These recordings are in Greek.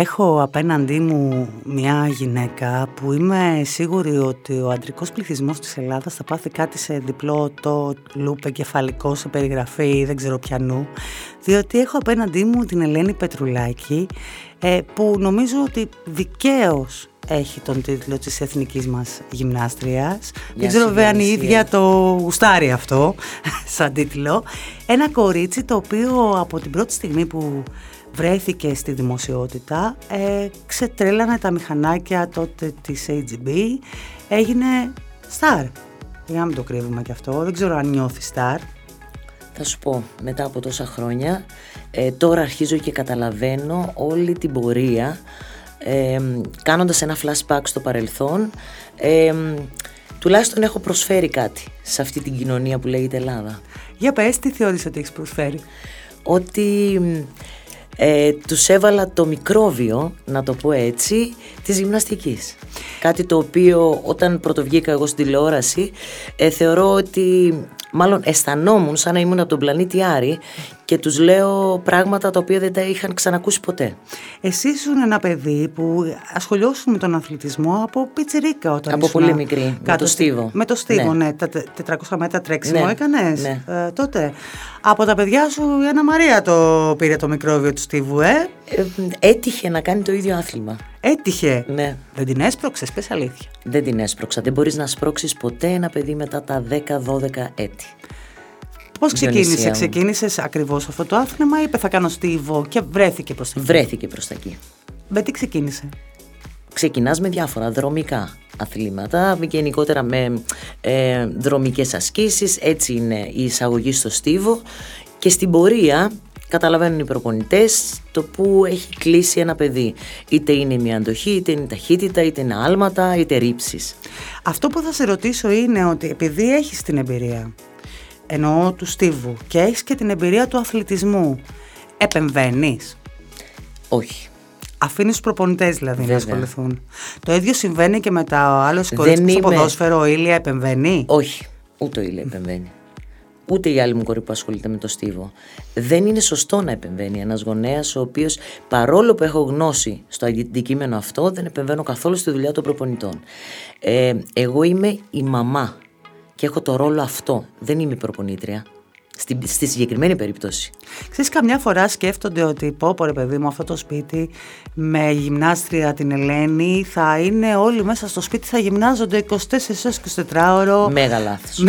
Σήμερα έχω απέναντί μου μια γυναίκα που είμαι σίγουρη ότι ο αντρικός πληθυσμός της Ελλάδας θα πάθει κάτι σε διπλό το λούπ κεφαλικό σε περιγραφή δεν ξέρω πιανού διότι έχω απέναντί μου την Ελένη Πετρουλάκη ε, που νομίζω ότι δικαίως έχει τον τίτλο της εθνικής μας γυμνάστριας. Δεν ξέρω βέβαια αν η ίδια το γουστάρει αυτό σαν τίτλο. Ένα κορίτσι το οποίο από την πρώτη στιγμή που βρέθηκε στη δημοσιότητα, ε, ξετρέλανε τα μηχανάκια τότε της AGB, έγινε star. Για να μην το κρύβουμε κι αυτό, δεν ξέρω αν νιώθεις star. Θα σου πω, μετά από τόσα χρόνια, ε, τώρα αρχίζω και καταλαβαίνω όλη την πορεία, ε, κάνοντας ένα flashback στο παρελθόν, ε, τουλάχιστον έχω προσφέρει κάτι σε αυτή την κοινωνία που λέγεται Ελλάδα. Για πες, τι θεώρησε ότι έχεις προσφέρει; Ότι ε, τους έβαλα το μικρόβιο, να το πω έτσι, της γυμναστικής. Κάτι το οποίο όταν πρωτοβγήκα εγώ στην τηλεόραση ε, θεωρώ ότι μάλλον αισθανόμουν σαν να ήμουν από τον πλανήτη Άρη και τους λέω πράγματα τα οποία δεν τα είχαν ξανακούσει ποτέ. Εσύ ήσουν ένα παιδί που ασχολιώσουν με τον αθλητισμό από πιτσιρίκα όταν Από πολύ μικρή, με το στίβο. Με το στίβο, ναι. ναι. Τα 400 μέτρα τρέξιμο ναι. έκανες ναι. Ε, τότε. Από τα παιδιά σου η Άννα Μαρία το πήρε το μικρόβιο του στίβου, ε; ε έτυχε να κάνει το ίδιο άθλημα. Έτυχε; Ναι. Δεν την έσπρωξες, πες αλήθεια. Δεν την έσπρωξα. Δεν μπορείς να σπρώξεις ποτέ ένα παιδί μετά τα 10-12 έτη. Πώς ξεκίνησε, ξεκίνησες ακριβώς αυτό το άθλημα, είπε θα κάνω στίβο και βρέθηκε προς τα εκεί; Βρέθηκε προς τα εκεί. Με τι ξεκίνησε; Ξεκινάς με διάφορα δρομικά αθλήματα, γενικότερα με ε, δρομικές ασκήσεις, έτσι είναι η εισαγωγή στο στίβο και στην πορεία καταλαβαίνουν οι προπονητές το που έχει κλείσει ένα παιδί. Είτε είναι μια αντοχή, είτε είναι ταχύτητα, είτε είναι άλματα, είτε ρήψεις. Αυτό που θα σε ρωτήσω είναι ότι επειδή έχεις την εμπειρία εννοώ του στίβου και έχεις και την εμπειρία του αθλητισμού, επεμβαίνεις; Όχι. Αφήνεις τους προπονητές δηλαδή να ασχοληθούν. Το ίδιο συμβαίνει και με τα άλλα κορίτσια στο ποδόσφαιρο, ο Ήλια επεμβαίνει; Όχι, ούτε ο Ήλια επεμβαίνει ούτε η άλλη μου κόρη που ασχολείται με το στίβο. Δεν είναι σωστό να επεμβαίνει ένας γονέας ο οποίος παρόλο που έχω γνώση στο αντικείμενο αυτό, δεν επεμβαίνω καθόλου στη δουλειά των προπονητών. Ε, εγώ είμαι η μαμά και έχω το ρόλο αυτό. Δεν είμαι προπονήτρια. Στη, στη συγκεκριμένη περίπτωση. Ξέρεις καμιά φορά σκέφτονται ότι πω πω ρε παιδί μου αυτό το σπίτι με γυμνάστρια την Ελένη θα είναι όλοι μέσα στο σπίτι θα γυμνάζονται 24 24 ώρο. Μέγα λάθος.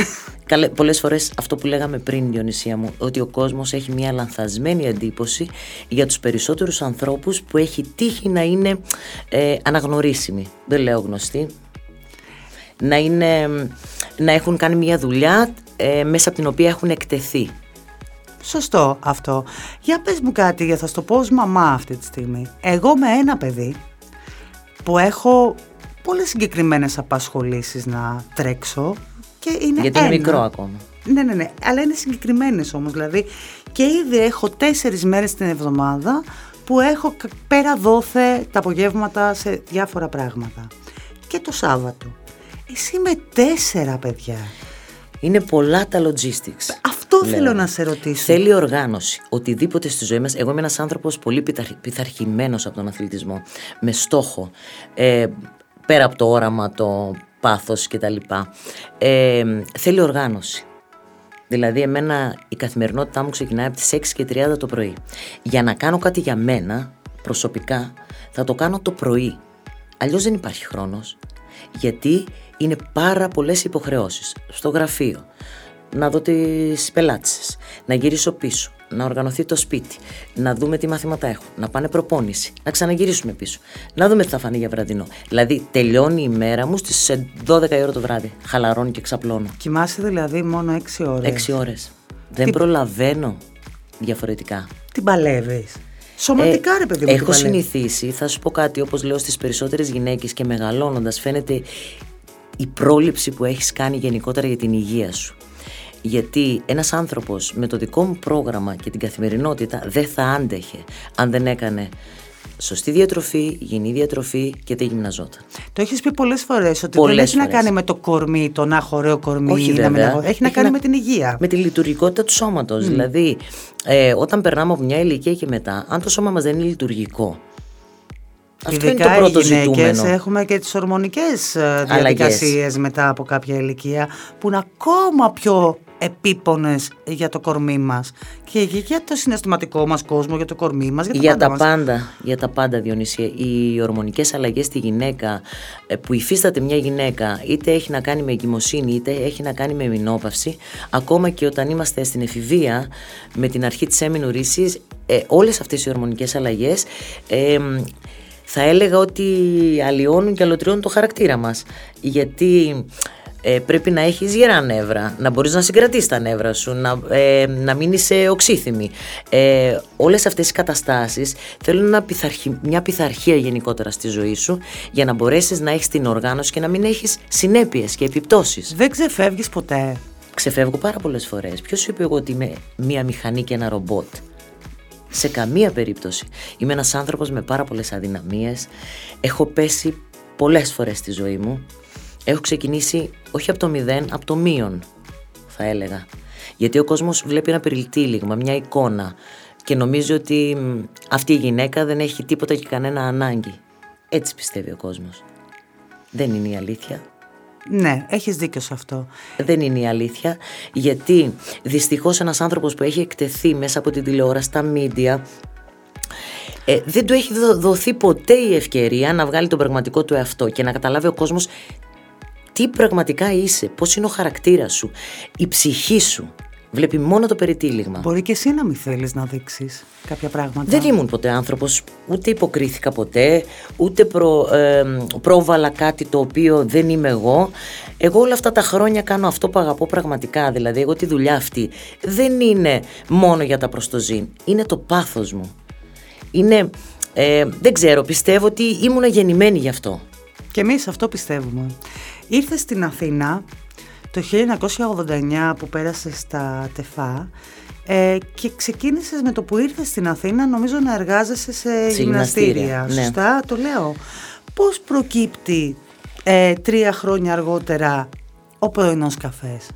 Καλέ, πολλές φορές αυτό που λέγαμε πριν Διονυσία μου ότι ο κόσμος έχει μια λανθασμένη εντύπωση για τους περισσότερους ανθρώπους που έχει τύχει να είναι ε, αναγνωρίσιμοι. Δεν λέω γνωστοί. Να, είναι, να έχουν κάνει μια δουλειά ε, μέσα από την οποία έχουν εκτεθεί. Σωστό αυτό. Για πες μου κάτι, για θα στο πω ως μαμά αυτή τη στιγμή. Εγώ με ένα παιδί που έχω πολλές συγκεκριμένες απασχολήσεις να τρέξω και είναι Γιατί ένα. είναι μικρό ακόμα. Ναι, ναι, ναι. Αλλά είναι συγκεκριμένες όμως. Δηλαδή και ήδη έχω τέσσερις μέρες την εβδομάδα που έχω πέρα δόθε τα απογεύματα σε διάφορα πράγματα. Και το Σάββατο. Εσύ με τέσσερα παιδιά. Είναι πολλά τα logistics. Αυτό θέλω να σε ρωτήσω. Θέλει οργάνωση. Οτιδήποτε στη ζωή μας. Εγώ είμαι ένας άνθρωπος πολύ πειθαρχημένος από τον αθλητισμό. Με στόχο. Ε, πέρα από το όραμα, το πάθος κτλ. Ε, θέλει οργάνωση. Δηλαδή, εμένα η καθημερινότητά μου ξεκινάει από τις 6 και 30 το πρωί. Για να κάνω κάτι για μένα, προσωπικά, θα το κάνω το πρωί. Αλλιώς δεν υπάρχει χρόνος. Γιατί είναι πάρα πολλές υποχρεώσεις στο γραφείο, να δω τις πελάτησες, να γυρίσω πίσω, να οργανωθεί το σπίτι, να δούμε τι μαθήματα έχω, να πάνε προπόνηση, να ξαναγυρίσουμε πίσω, να δούμε τι θα φανεί για βραδινό. Δηλαδή τελειώνει η μέρα μου στις 12 η ώρα το βράδυ, χαλαρώνει και ξαπλώνω. Κοιμάσαι δηλαδή μόνο 6 ώρες. 6 ώρες. Δεν προλαβαίνω διαφορετικά. Τι παλεύεις; Σωματικά, ε, ρε παιδί μου. Έχω συνηθίσει, θα σου πω κάτι, όπως λέω στις περισσότερες γυναίκες και μεγαλώνοντας, φαίνεται η πρόληψη που έχεις κάνει γενικότερα για την υγεία σου. Γιατί ένας άνθρωπος με το δικό μου πρόγραμμα και την καθημερινότητα δεν θα άντεχε αν δεν έκανε σωστή διατροφή, υγιεινή διατροφή και δεν γυμναζόταν. Το έχεις πει πολλές φορές ότι πολλές δεν έχει να κάνει με το κορμί, το να έχω ωραίο κορμί. Όχι, να μην έχω. Έχει, να κάνει με την υγεία. Με τη λειτουργικότητα του σώματος. Δηλαδή, ε, όταν περνάμε από μια ηλικία και μετά, αν το σώμα μας δεν είναι λειτουργικό, Αυτό είναι το πρώτο οι γυναίκες ζητούμενο. έχουμε και τις ορμονικές ε, διαδικασίες μετά από κάποια ηλικία που είναι ακόμα πιο επίπονες για το κορμί μας και για το συναισθηματικό μας κόσμο, για το κορμί μας, για τα για πάντα τα μας. πάντα, για τα πάντα Διονύσια. Οι ορμονικές αλλαγές στη γυναίκα ε, που υφίσταται μια γυναίκα είτε έχει να κάνει με εγκυμοσύνη είτε έχει να κάνει με μηνόπαυση ακόμα και όταν είμαστε στην εφηβεία με την αρχή της έμεινου ρήσης ε, όλες αυτές οι ορμονικές αλλαγές ε, θα έλεγα ότι αλλοιώνουν και αλωτριώνουν το χαρακτήρα μας γιατί ε, πρέπει να έχεις γερά νεύρα, να μπορείς να συγκρατήσεις τα νεύρα σου, να, ε, να μην είσαι οξύθυμη. Ε, όλες αυτές οι καταστάσεις θέλουν ένα πειθαρχη- μια πειθαρχία γενικότερα στη ζωή σου για να μπορέσεις να έχεις την οργάνωση και να μην έχεις συνέπειες και επιπτώσεις. Δεν ξεφεύγεις ποτέ. Ξεφεύγω πάρα πολλές φορές. Ποιος σου είπε εγώ ότι είμαι μία μηχανή και ένα ρομπότ; Σε καμία περίπτωση. Είμαι ένας άνθρωπος με πάρα πολλές αδυναμίες. Έχω πέσει πολλές φορές στη ζωή μου. Έχω ξεκινήσει όχι από το μηδέν, από το μείον θα έλεγα. Γιατί ο κόσμος βλέπει ένα περιλτήλιγμα, μια εικόνα και νομίζει ότι μ, αυτή η γυναίκα δεν έχει τίποτα και κανένα ανάγκη. Έτσι πιστεύει ο κόσμος. Δεν είναι η αλήθεια. Ναι, έχεις δίκιο σε αυτό. Δεν είναι η αλήθεια, γιατί δυστυχώς ένας άνθρωπος που έχει εκτεθεί μέσα από την τηλεόραση, στα μίντια, ε, δεν του έχει δο- δοθεί ποτέ η ευκαιρία να βγάλει τον πραγματικό του εαυτό και να καταλάβει ο κόσμος τι πραγματικά είσαι, πώς είναι ο χαρακτήρας σου, η ψυχή σου. Βλέπει μόνο το περιτύλιγμα. Μπορεί και εσύ να μην θέλεις να δείξεις κάποια πράγματα. Δεν ήμουν ποτέ άνθρωπος, ούτε υποκρίθηκα ποτέ, ούτε προ, ε, πρόβαλα κάτι το οποίο δεν είμαι εγώ. Εγώ όλα αυτά τα χρόνια κάνω αυτό που αγαπώ πραγματικά, δηλαδή εγώ τη δουλειά αυτή δεν είναι μόνο για τα προστοζήν, είναι το πάθος μου. Είναι, ε, δεν ξέρω, πιστεύω ότι ήμουν γεννημένη γι' αυτό. Και εμείς αυτό πιστεύουμε. Ήρθες στην Αθήνα το 1989 που πέρασε στα ΤΕΦΑ ε, και ξεκίνησες με το που ήρθες στην Αθήνα νομίζω να εργάζεσαι σε Σε γυμναστήρια. γυμναστήρια, ναι. Σωστά, το λέω. Πώς προκύπτει ε, τρία χρόνια αργότερα ο πρωινός καφές;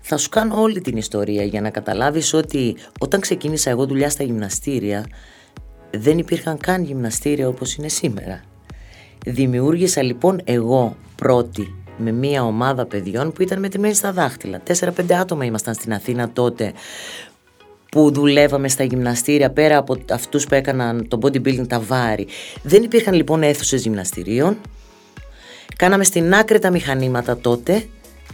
Θα σου κάνω όλη την ιστορία για να καταλάβεις ότι όταν ξεκίνησα εγώ δουλειά στα γυμναστήρια δεν υπήρχαν καν γυμναστήρια όπως είναι σήμερα. Δημιούργησα λοιπόν εγώ πρώτη με μία ομάδα παιδιών που ήταν μετρημένοι στα δάχτυλα. Τέσσερα-πέντε άτομα ήμασταν στην Αθήνα τότε που δουλεύαμε στα γυμναστήρια πέρα από αυτούς που έκαναν το bodybuilding τα βάρη. Δεν υπήρχαν λοιπόν αίθουσες γυμναστηρίων. Κάναμε στην άκρη τα μηχανήματα τότε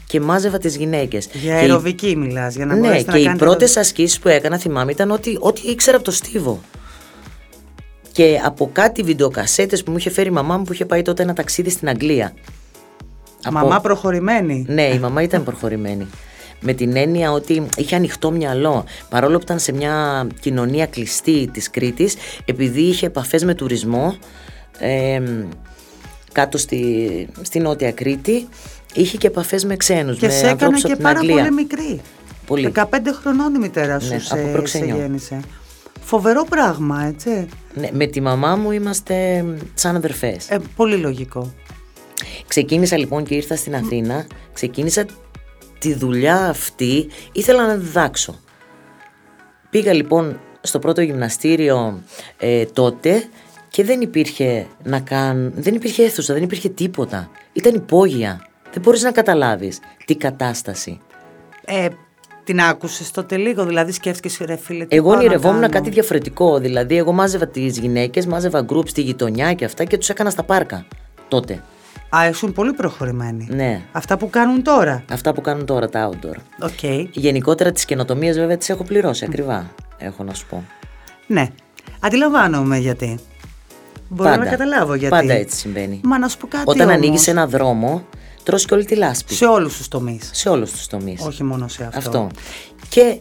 και μάζευα τις γυναίκες. Για Και η- αεροβική μιλάς, για να ναι, μπορέσετε και να οι κάνετε... πρώτες ασκήσεις που έκανα θυμάμαι ήταν ότι ό,τι ήξερα από το στίβο. Και από κάτι βιντεοκασέτες που μου είχε φέρει η μαμά μου που είχε πάει τότε ένα ταξίδι στην Αγγλία. Από- Μαμά προχωρημένη. ναι, η μαμά ήταν προχωρημένη. Με την έννοια ότι είχε ανοιχτό μυαλό. Παρόλο που ήταν σε μια κοινωνία κλειστή της Κρήτης, επειδή είχε επαφές με τουρισμό ε, κάτω στη, στη Νότια Κρήτη, είχε και επαφές με ξένους, Και με σε έκανε ανθρώπους από και την πάρα Αγγλία. πολύ μικρή. Πολύ. 15 χρονών η μητέρα σου Ναι, σε, από σε προξενιό. γέννησε. Φοβερό πράγμα, έτσι. Ναι, με τη μαμά μου είμαστε σαν αδερφές. Ε, πολύ λογικό. Ξεκίνησα λοιπόν και ήρθα στην Αθήνα, ξεκίνησα τη δουλειά αυτή, ήθελα να διδάξω. Πήγα λοιπόν στο πρώτο γυμναστήριο ε, τότε και δεν υπήρχε να καν, δεν υπήρχε αίθουσα, δεν υπήρχε τίποτα. Ήταν υπόγεια. Δεν μπορείς να καταλάβεις τι κατάσταση. Ε, την άκουσες τότε λίγο, δηλαδή σκέφτηκες ρε φίλε. τι Εγώ πάω να ονειρευόμουν κάνω; κάτι διαφορετικό. Δηλαδή, εγώ μάζευα τις γυναίκες, μάζευα γκρουπ στη γειτονιά και αυτά και τους έκανα στα πάρκα τότε. Α, ήσουν πολύ προχωρημένοι. Ναι. Αυτά που κάνουν τώρα. Αυτά που κάνουν τώρα τα outdoor. OK. Γενικότερα τις καινοτομίες βέβαια τις έχω πληρώσει ακριβά, έχω να σου πω. Ναι. Αντιλαμβάνομαι γιατί. Μπορώ Πάντα. να καταλάβω γιατί. Πάντα έτσι συμβαίνει. Μα να σου πω κάτι Όταν όμως, ανοίγεις ένα δρόμο, τρως και όλη τη λάσπη. Σε όλους τους τομείς. Σε όλους τους τομείς. Όχι μόνο σε αυτό. Αυτό. Και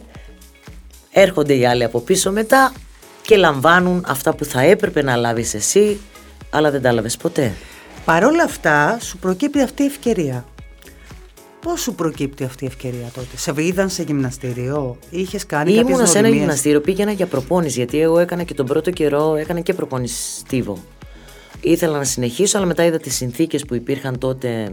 έρχονται οι άλλοι από πίσω μετά και λαμβάνουν αυτά που θα έπρεπε να λάβεις εσύ, αλλά δεν τα λάβες ποτέ. Παρ' όλα αυτά, σου προκύπτει αυτή η ευκαιρία. Πώς σου προκύπτει αυτή η ευκαιρία τότε, Σε είδαν σε γυμναστήριο, είχες κάνει κάποιες Ήμουνα σε ένα γνωριμίες; γυμναστήριο, πήγαινα για προπόνηση, γιατί εγώ έκανα και τον πρώτο καιρό, έκανα και προπόνηση στίβο. Ήθελα να συνεχίσω, αλλά μετά είδα τις συνθήκες που υπήρχαν τότε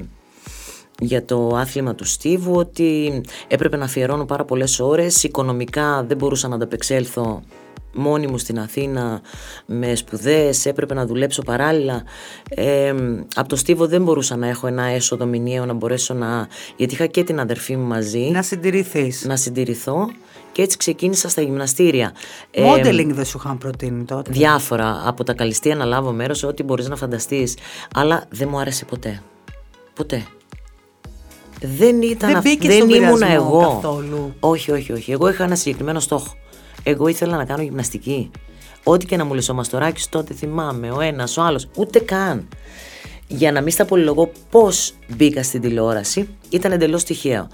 για το άθλημα του στίβου, ότι έπρεπε να αφιερώνω πάρα πολλές ώρες, οικονομικά δεν μπορούσα να ανταπεξέλθω μόνη μου στην Αθήνα με σπουδές, έπρεπε να δουλέψω παράλληλα. Ε, από το Στίβο δεν μπορούσα να έχω ένα έσοδο μηνιαίο να μπορέσω να... Γιατί είχα και την αδερφή μου μαζί. Να συντηρηθείς. Να συντηρηθώ και έτσι ξεκίνησα στα γυμναστήρια. Μόντελινγκ δεν σου είχαν προτείνει τότε. Διάφορα. Από τα καλυστία να λάβω μέρος, ό,τι μπορείς να φανταστείς. Αλλά δεν μου άρεσε ποτέ. Ποτέ. Δεν ήταν Δεν αυ- μπήκε δεν στον ήμουνα πειρασμό εγώ. καθόλου. Όχι, όχι, όχι. Εγώ είχα ένα συγκεκριμένο στόχο. Εγώ ήθελα να κάνω γυμναστική. Ό,τι και να μου λες ο Μαστοράκης τότε θυμάμαι, ο ένας, ο άλλος, ούτε καν. Για να μην στα πολυλογώ πώς μπήκα στην τηλεόραση, ήταν εντελώς τυχαίο.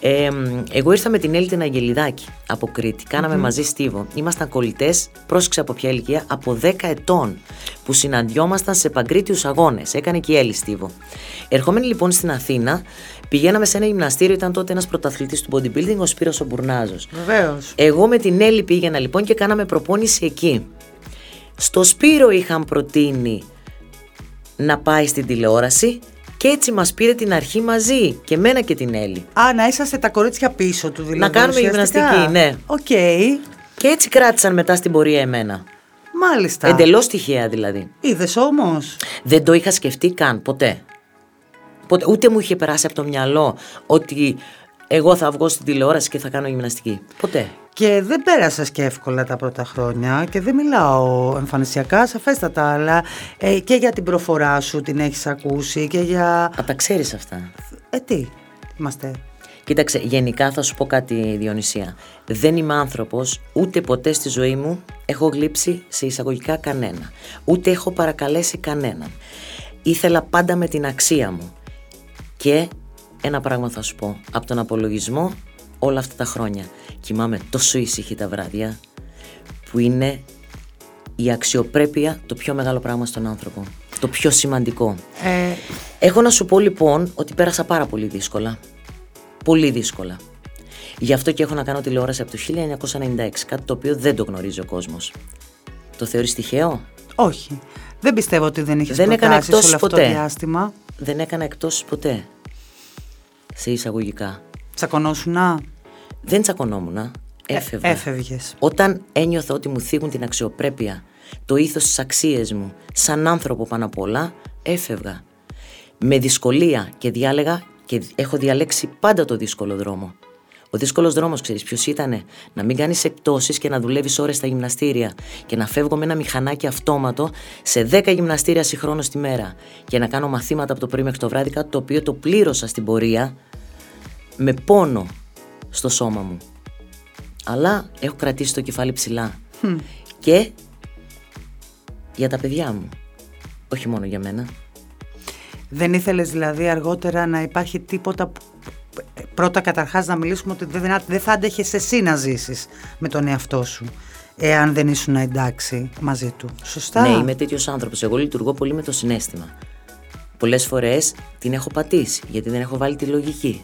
Ε, μ, εγώ ήρθα με την Έλλη την Αγγελιδάκη από Κρήτη. Κάναμε μαζί στίβο. Ήμασταν κολλητές, πρόσεξε από ποια ηλικία, από 10 ετών που συναντιόμασταν σε παγκρίτιους αγώνες. Έκανε και η Έλλη στίβο. Ερχόμενοι λοιπόν στην Αθήνα, πηγαίναμε σε ένα γυμναστήριο. Ήταν τότε ένας πρωταθλητής του bodybuilding, ο Σπύρος ο Μπουρνάζος. Βεβαίως. Εγώ με την Έλλη πήγαινα λοιπόν και κάναμε προπόνηση εκεί. Στο Σπύρο είχαν προτείνει να πάει στην τηλεόραση και έτσι μας πήρε την αρχή μαζί και μένα και την Έλλη. Α, να είσαστε τα κορίτσια πίσω του δηλαδή. Να κάνουμε ουσιαστικά. γυμναστική, ναι. Οκ. Και έτσι κράτησαν μετά στην πορεία εμένα. Μάλιστα. Εντελώς τυχαία δηλαδή. Είδες όμως. Δεν το είχα σκεφτεί καν ποτέ. ποτέ. Ούτε μου είχε περάσει από το μυαλό ότι εγώ θα βγω στην τηλεόραση και θα κάνω γυμναστική. Ποτέ. Και δεν πέρασε και εύκολα τα πρώτα χρόνια και δεν μιλάω εμφανισιακά, σαφέστατα, αλλά ε, και για την προφορά σου την έχεις ακούσει και για... Α, τα ξέρεις αυτά; Ε, τι, είμαστε. Κοίταξε, γενικά θα σου πω κάτι Διονυσία. Δεν είμαι άνθρωπος, ούτε ποτέ στη ζωή μου έχω γλύψει σε εισαγωγικά κανένα. Ούτε έχω παρακαλέσει κανέναν. Ήθελα πάντα με την αξία μου. Και ένα πράγμα θα σου πω. Από τον απολογισμό όλα αυτά τα χρόνια κοιμάμαι τόσο ήσυχη τα βράδια που είναι η αξιοπρέπεια το πιο μεγάλο πράγμα στον άνθρωπο. Το πιο σημαντικό. Ε, Έχω να σου πω λοιπόν ότι πέρασα πάρα πολύ δύσκολα. Πολύ δύσκολα. Γι' αυτό και έχω να κάνω τηλεόραση από το 1996, κάτι το οποίο δεν το γνωρίζει ο κόσμος. Το θεωρείς τυχαίο; όχι. Δεν πιστεύω ότι δεν είχες Δεν έκανα προτάσεις εκτός όλο αυτό το ποτέ. διάστημα. Δεν έκανα εκτός ποτέ. Σε εισαγωγικά. Τσακωνόσουνα; Δεν τσακωνόμουν. Έφευγα. Έφευγες. Όταν ένιωθα ότι μου θίγουν την αξιοπρέπεια, το ήθος στις αξίες μου, σαν άνθρωπο πάνω απ' όλα, έφευγα. Με δυσκολία και διάλεγα και έχω διαλέξει πάντα το δύσκολο δρόμο. Ο δύσκολος δρόμος, ξέρεις ποιος ήταν, να μην κάνεις εκτόσεις και να δουλεύεις ώρες στα γυμναστήρια και να φεύγω με ένα μηχανάκι αυτόματο σε 10 γυμναστήρια συγχρόνως τη μέρα και να κάνω μαθήματα από το πρωί μέχρι το βράδυ, κάτι το οποίο το πλήρωσα στην πορεία με πόνο στο σώμα μου. Αλλά έχω κρατήσει το κεφάλι ψηλά. Και για τα παιδιά μου. Όχι μόνο για μένα. Δεν ήθελες δηλαδή αργότερα να υπάρχει τίποτα που- πρώτα καταρχάς να μιλήσουμε ότι δεν, δεν θα άντεχες εσύ να ζήσεις με τον εαυτό σου εάν δεν ήσουν εντάξει μαζί του. Σωστά. Ναι, είμαι τέτοιος άνθρωπος. Εγώ λειτουργώ πολύ με το συνέστημα. Πολλές φορές την έχω πατήσει γιατί δεν έχω βάλει τη λογική.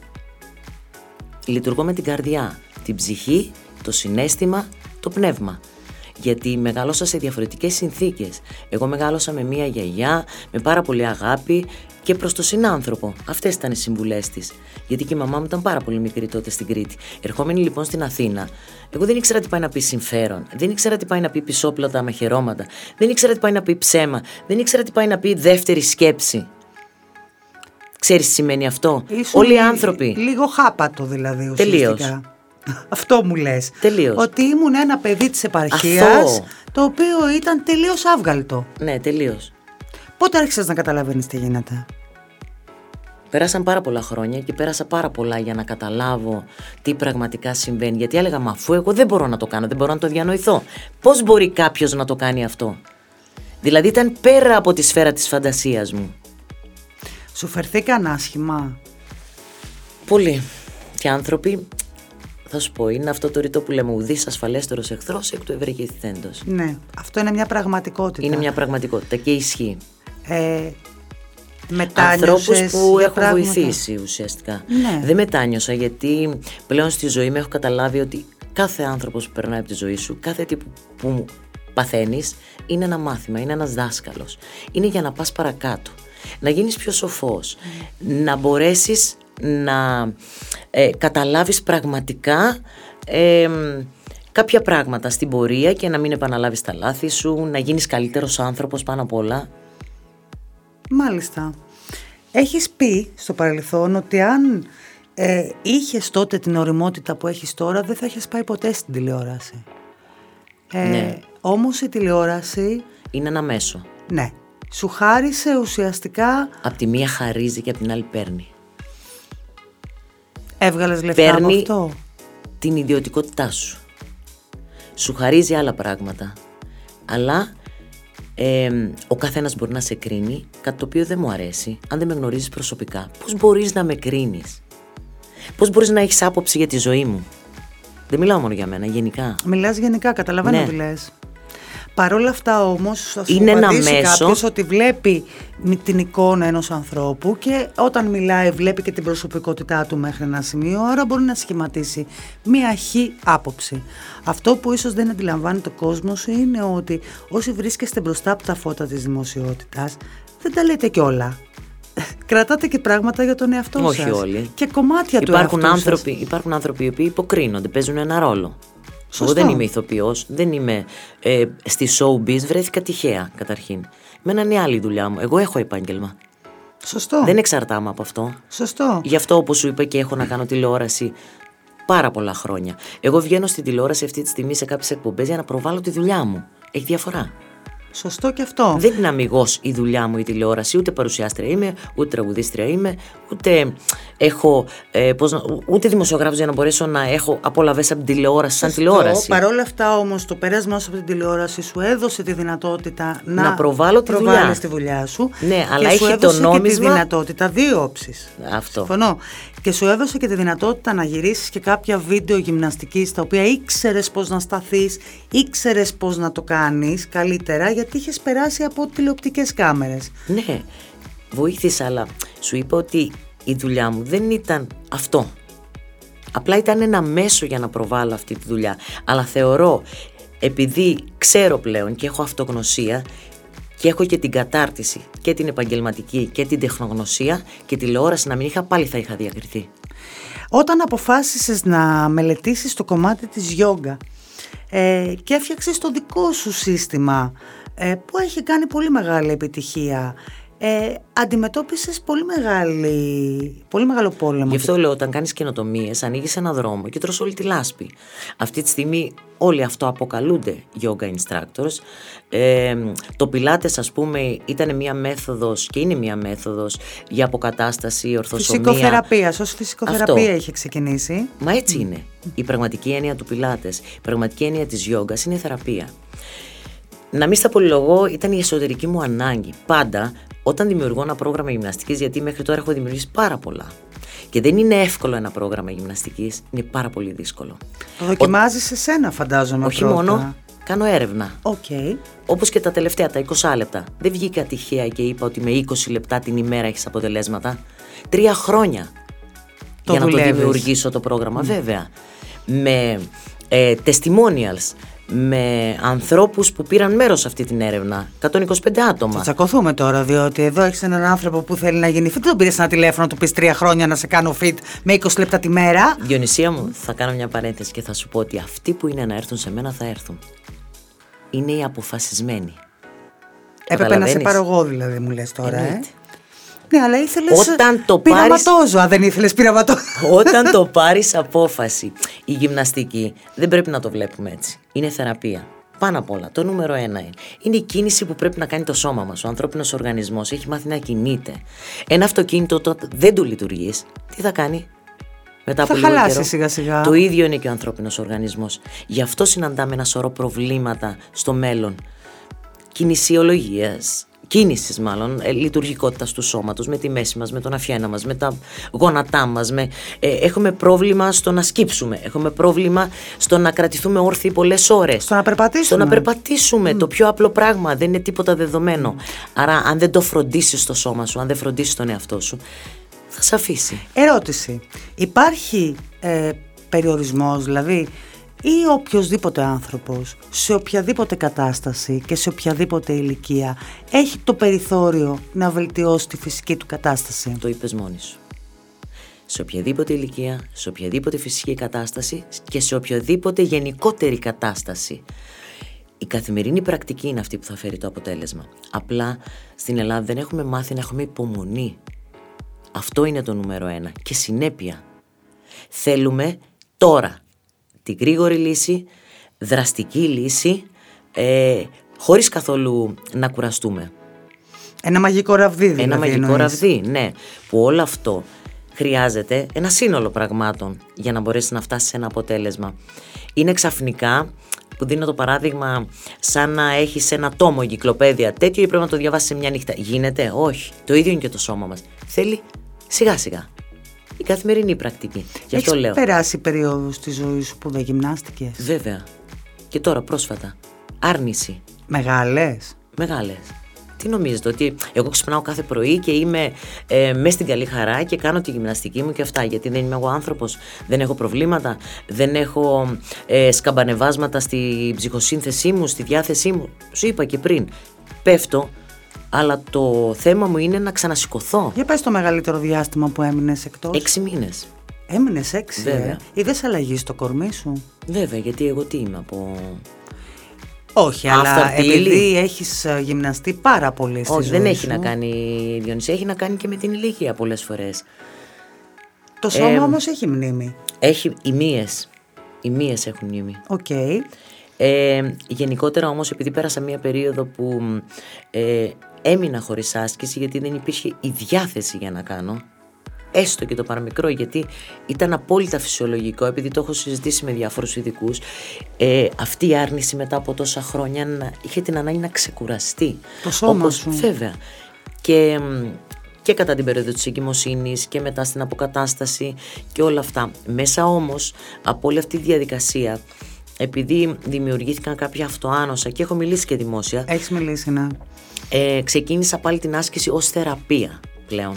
Λειτουργώ με την καρδιά, την ψυχή, το συνέστημα, το πνεύμα. Γιατί μεγάλωσα σε διαφορετικές συνθήκες. Εγώ μεγάλωσα με μία γιαγιά, με πάρα πολύ αγάπη και προς τον συνάνθρωπο. Αυτές ήταν οι συμβουλές της. Γιατί και η μαμά μου ήταν πάρα πολύ μικρή τότε στην Κρήτη. Ερχόμενη λοιπόν στην Αθήνα, εγώ δεν ήξερα τι πάει να πει συμφέρον. Δεν ήξερα τι πάει να πει πισόπλατα με χερώματα. Δεν ήξερα τι πάει να πει ψέμα. Δεν ήξερα τι πάει να πει δεύτερη σκέψη. Ξέρεις τι σημαίνει αυτό; Ήσουν Όλοι οι λι- άνθρωποι. Λίγο χάπατο δηλαδή Τελείως. ουσιαστικά. Αυτό μου λες. Τελείως. Ότι ήμουν ένα παιδί της επαρχίας Αυτό. το οποίο ήταν τελείως άβγαλτο. Ναι, τελείως. Πότε άρχισες να καταλαβαίνεις τι γίνεται; Πέρασαν πάρα πολλά χρόνια και πέρασα πάρα πολλά για να καταλάβω τι πραγματικά συμβαίνει. Γιατί έλεγα, μα αφού εγώ δεν μπορώ να το κάνω, δεν μπορώ να το διανοηθώ. Πώς μπορεί κάποιος να το κάνει αυτό; Δηλαδή ήταν πέρα από τη σφαίρα της φαντασίας μου. Σου φερθήκαν άσχημα; Πολλοί. Και άνθρωποι, θα σου πω, είναι αυτό το ρητό που λέμε ουδής ασφαλέστερος εχθρός εκ του ευεργετηθέντος. Ναι, αυτό είναι μια πραγματικότητα. Είναι μια πραγματικότητα και ισχύει. Ε, Ανθρώπους μετάνιωσες που για έχω πράγματα. βοηθήσει ουσιαστικά. Ναι. Δεν μετάνιωσα γιατί πλέον στη ζωή μου έχω καταλάβει ότι κάθε άνθρωπος που περνάει από τη ζωή σου, κάθε τι που, που παθαίνεις είναι ένα μάθημα, είναι ένας δάσκαλος. Είναι για να πας παρακάτω, να γίνεις πιο σοφός, να μπορέσεις να ε, καταλάβεις πραγματικά ε, κάποια πράγματα στην πορεία και να μην επαναλάβεις τα λάθη σου, να γίνεις καλύτερος άνθρωπος πάνω απ' όλα. Μάλιστα. Έχεις πει στο παρελθόν ότι αν ε, είχες τότε την οριμότητα που έχεις τώρα δεν θα έχεις πάει ποτέ στην τηλεόραση. Ε, Ναι. Όμως η τηλεόραση, Είναι ένα μέσο. ναι, σου χάρισε ουσιαστικά, Απ' τη μία χαρίζει και απ' την άλλη παίρνει. έβγαλες λεφτά από Παίρνει αυτό; την ιδιωτικότητά σου. Σου χαρίζει άλλα πράγματα. Αλλά ε, ο καθένας μπορεί να σε κρίνει, κάτι το οποίο δεν μου αρέσει, αν δεν με γνωρίζεις προσωπικά. Πώς μπορείς να με κρίνεις; Πώς μπορείς να έχεις άποψη για τη ζωή μου; Δεν μιλάω μόνο για μένα, γενικά. Μιλάς γενικά, καταλαβαίνω Ναι. τι λες. Παρ' όλα αυτά όμως θα σου Είναι ένα απαντήσει μέσο. κάποιος ότι βλέπει μη- την εικόνα ενός ανθρώπου και όταν μιλάει βλέπει και την προσωπικότητά του μέχρι ένα σημείο, άρα μπορεί να σχηματίσει μία χ άποψη. Αυτό που ίσως δεν αντιλαμβάνει το κόσμος είναι ότι όσοι βρίσκεστε μπροστά από τα φώτα της δημοσιότητας δεν τα λέτε κιόλα. Κρατάτε και πράγματα για τον εαυτό Όχι σας. όλοι. Και κομμάτια του Υπάρχουν εαυτού σας. άνθρωποι, υπάρχουν άνθρωποι οι οποίοι υποκρίνονται, παίζουν ένα ρόλο. Σωστό. Εγώ δεν είμαι ηθοποιός, δεν είμαι ε, στη showbiz, βρέθηκα τυχαία καταρχήν. Μένα είναι άλλη η δουλειά μου. Εγώ έχω επάγγελμα. Σωστό. Δεν εξαρτάμαι από αυτό. Σωστό. Γι' αυτό όπως σου είπα και έχω να κάνω τηλεόραση πάρα πολλά χρόνια. Εγώ βγαίνω στην τηλεόραση αυτή τη στιγμή σε κάποιες εκπομπές για να προβάλλω τη δουλειά μου. Έχει διαφορά. Σωστό και αυτό. Δεν είναι αμυγός η δουλειά μου η τηλεόραση, ούτε παρουσιάστρια είμαι, ούτε τραγουδίστρια είμαι, ούτε έχω. Ε, πώς να, ούτε δημοσιογράφος για να μπορέσω να έχω απολαυές από την τηλεόραση σαν τηλεόραση. Παρ' όλα αυτά όμως το πέρασμα σου από την τηλεόραση σου έδωσε τη δυνατότητα να, Να προβάλλω τη προβάλλεις δουλειά. τη δουλειά σου Ναι, αλλά και σου έχει το έδωσε και τη νόμισμα- δυνατότητα δύο όψεις. Αυτό. Συμφωνώ. Και σου έδωσε και τη δυνατότητα να γυρίσεις και κάποια βίντεο γυμναστικής τα οποία ήξερες πώς να σταθείς, ήξερες πώς να το κάνεις καλύτερα γιατί είχες περάσει από τηλεοπτικές κάμερες. Ναι, βοήθησα, αλλά σου είπα ότι η δουλειά μου δεν ήταν αυτό. Απλά ήταν ένα μέσο για να προβάλλω αυτή τη δουλειά. Αλλά θεωρώ, επειδή ξέρω πλέον και έχω αυτογνωσία και έχω και την κατάρτιση και την επαγγελματική και την τεχνογνωσία και τηλεόραση να μην είχα πάλι θα είχα διακριθεί. Όταν αποφάσισες να μελετήσεις το κομμάτι της γιόγκα ε, και έφτιαξες το δικό σου σύστημα ε, που έχει κάνει πολύ μεγάλη επιτυχία ε, αντιμετώπισες πολύ, μεγάλη, πολύ μεγάλο πόλεμο. Γι' αυτό λέω, όταν κάνεις καινοτομίες, ανοίγεις ένα δρόμο και τρως όλη τη λάσπη. Αυτή τη στιγμή όλοι αυτό αποκαλούνται yoga instructors. Ε, το πιλάτες ας πούμε ήταν μια μέθοδος και είναι μια μέθοδος για αποκατάσταση, ορθοσωμία. Φυσικοθεραπείας, ως φυσικοθεραπεία Αυτό. είχε ξεκινήσει. Μα έτσι είναι. Η πραγματική έννοια του πιλάτες, η πραγματική έννοια της γιόγκας είναι η θεραπεία. Να μην στα πολυλογώ, ήταν η εσωτερική μου ανάγκη. Πάντα όταν δημιουργώ ένα πρόγραμμα γυμναστικής, γιατί μέχρι τώρα έχω δημιουργήσει πάρα πολλά. Και δεν είναι εύκολο ένα πρόγραμμα γυμναστικής, είναι πάρα πολύ δύσκολο. Το δοκιμάζεις σε σένα φαντάζομαι Όχι πρώτα. μόνο, κάνω έρευνα. Οκ. Όπως και τα τελευταία, τα 20 λεπτά. Δεν βγήκα τυχαία και είπα ότι με 20 λεπτά την ημέρα έχεις αποτελέσματα. Τρία χρόνια Το για να δουλεύεις. το δημιουργήσω το πρόγραμμα, βέβαια. Με ε, testimonials, με ανθρώπους που πήραν μέρος σε αυτή την έρευνα. 125 Θα άτομα. τσακωθούμε τώρα, διότι εδώ έχεις έναν άνθρωπο που θέλει να γίνει fit. Δεν τον πήρες ένα τηλέφωνο, του πεις τρία χρόνια να σε κάνω fit με 20 λεπτά τη μέρα. Διονυσία μου, θα κάνω μια παρένθεση και θα σου πω ότι αυτοί που είναι να έρθουν σε μένα θα έρθουν. Είναι οι αποφασισμένοι. Έπρεπε να σε Καταλαβαίνεις; πάρω εγώ, δηλαδή, μου λες τώρα, ε. Εννοείται. Ναι, αλλά ήθελες. Όταν το πάρεις- Πειραματόζω, αν δεν ήθελες πειραματόζω. Όταν το πάρεις απόφαση, η γυμναστική δεν πρέπει να το βλέπουμε έτσι. Είναι θεραπεία. Πάνω απ' όλα, το νούμερο ένα είναι. Είναι η κίνηση που πρέπει να κάνει το σώμα μας. Ο ανθρώπινος οργανισμός έχει μάθει να κινείται. Ένα αυτοκίνητο τότε δεν του λειτουργείς. Τι θα κάνει; Μετά Θα από λίγο χαλάσει καιρό. σιγά-σιγά. Το ίδιο είναι και ο ανθρώπινος οργανισμός. Γι' αυτό συναντάμε ένα σωρό προβλήματα στο μέλλον. Κινησιολογίας, κίνησης μάλλον, ε, λειτουργικότητας του σώματος, με τη μέση μας, με τον αφιένα μας, με τα γόνατά μας. Με, ε, έχουμε πρόβλημα στο να σκύψουμε, έχουμε πρόβλημα στο να κρατηθούμε όρθιοι πολλές ώρες. Στο να περπατήσουμε. Στο να περπατήσουμε, το πιο απλό πράγμα, δεν είναι τίποτα δεδομένο. Άρα αν δεν το φροντίσεις το σώμα σου, αν δεν φροντίσεις τον εαυτό σου, θα σε αφήσει. Ερώτηση. Υπάρχει ε, περιορισμός, δηλαδή, ή οποιοδήποτε άνθρωπος σε οποιαδήποτε κατάσταση και σε οποιαδήποτε ηλικία έχει το περιθώριο να βελτιώσει τη φυσική του κατάσταση; Το είπες μόνη σου. σε οποιαδήποτε ηλικία, σε οποιαδήποτε φυσική κατάσταση και σε οποιοδήποτε γενικότερη κατάσταση. Η καθημερινή πρακτική είναι αυτή που θα φέρει το αποτέλεσμα. Απλά στην Ελλάδα δεν έχουμε μάθει να έχουμε υπομονή. Αυτό είναι το νούμερο ένα. Και συνέπεια. Θέλουμε τώρα τη γρήγορη λύση, δραστική λύση, ε, χωρίς καθόλου να κουραστούμε. Ένα μαγικό ραβδί δηλαδή. Ένα μαγικό ραβδί, ναι. Που όλο αυτό χρειάζεται ένα σύνολο πραγμάτων για να μπορέσει να φτάσει σε ένα αποτέλεσμα. Είναι ξαφνικά που δίνω το παράδειγμα σαν να έχεις ένα τόμο εγκυκλοπαίδεια τέτοιο ή πρέπει να το διαβάσεις σε μια νύχτα. Γίνεται, όχι. Το ίδιο είναι και το σώμα μας. Θέλει σιγά σιγά. Η καθημερινή πρακτική. Γι' αυτό Έχεις λέω. περάσει περίοδο στη ζωή σου που δεν γυμνάστηκες; Βέβαια. Και τώρα πρόσφατα. Άρνηση. Μεγάλες; Μεγάλες. Τι νομίζετε, ότι εγώ ξυπνάω κάθε πρωί και είμαι ε, μέσα στην καλή χαρά και κάνω τη γυμναστική μου και αυτά. Γιατί δεν είμαι εγώ άνθρωπος, δεν έχω προβλήματα, δεν έχω ε, σκαμπανεβάσματα στη ψυχοσύνθεσή μου, στη διάθεσή μου. Σου είπα και πριν. Πέφτω, αλλά το θέμα μου είναι να ξανασηκωθώ. Για πες το μεγαλύτερο διάστημα που έμεινες εκτός. Έξι μήνες. Έμεινες έξι, Βέβαια. ε. Είδες αλλαγή στο κορμί σου; Βέβαια, γιατί εγώ τι είμαι από. Όχι, αλλά Αυταρτήλη. επειδή έχεις ε, γυμναστεί πάρα πολύ στη Όχι, ζωή δεν έχει σου, να κάνει Διονυσία, έχει να κάνει και με την ηλικία πολλές φορές. Το σώμα Ε, όμως έχει μνήμη. Έχει οι μύες. Οι μύες έχουν μνήμη. Οκ. Ε, γενικότερα όμως επειδή πέρασα μία περίοδο που ε, έμεινα χωρίς άσκηση γιατί δεν υπήρχε η διάθεση για να κάνω έστω και το παραμικρό γιατί ήταν απόλυτα φυσιολογικό επειδή το έχω συζητήσει με διάφορους ειδικούς. Ε, αυτή η άρνηση μετά από τόσα χρόνια να, είχε την ανάγκη να ξεκουραστεί Το σώμα Όπως- σου. βέβαια και, μ, και κατά την περίοδο της εγκυμοσύνης και μετά στην αποκατάσταση και όλα αυτά μέσα όμως από όλη αυτή τη διαδικασία επειδή δημιουργήθηκαν κάποια αυτοάνοσα και έχω μιλήσει και δημόσια Έχεις μιλήσει, ναι. Ε, ξεκίνησα πάλι την άσκηση ως θεραπεία πλέον.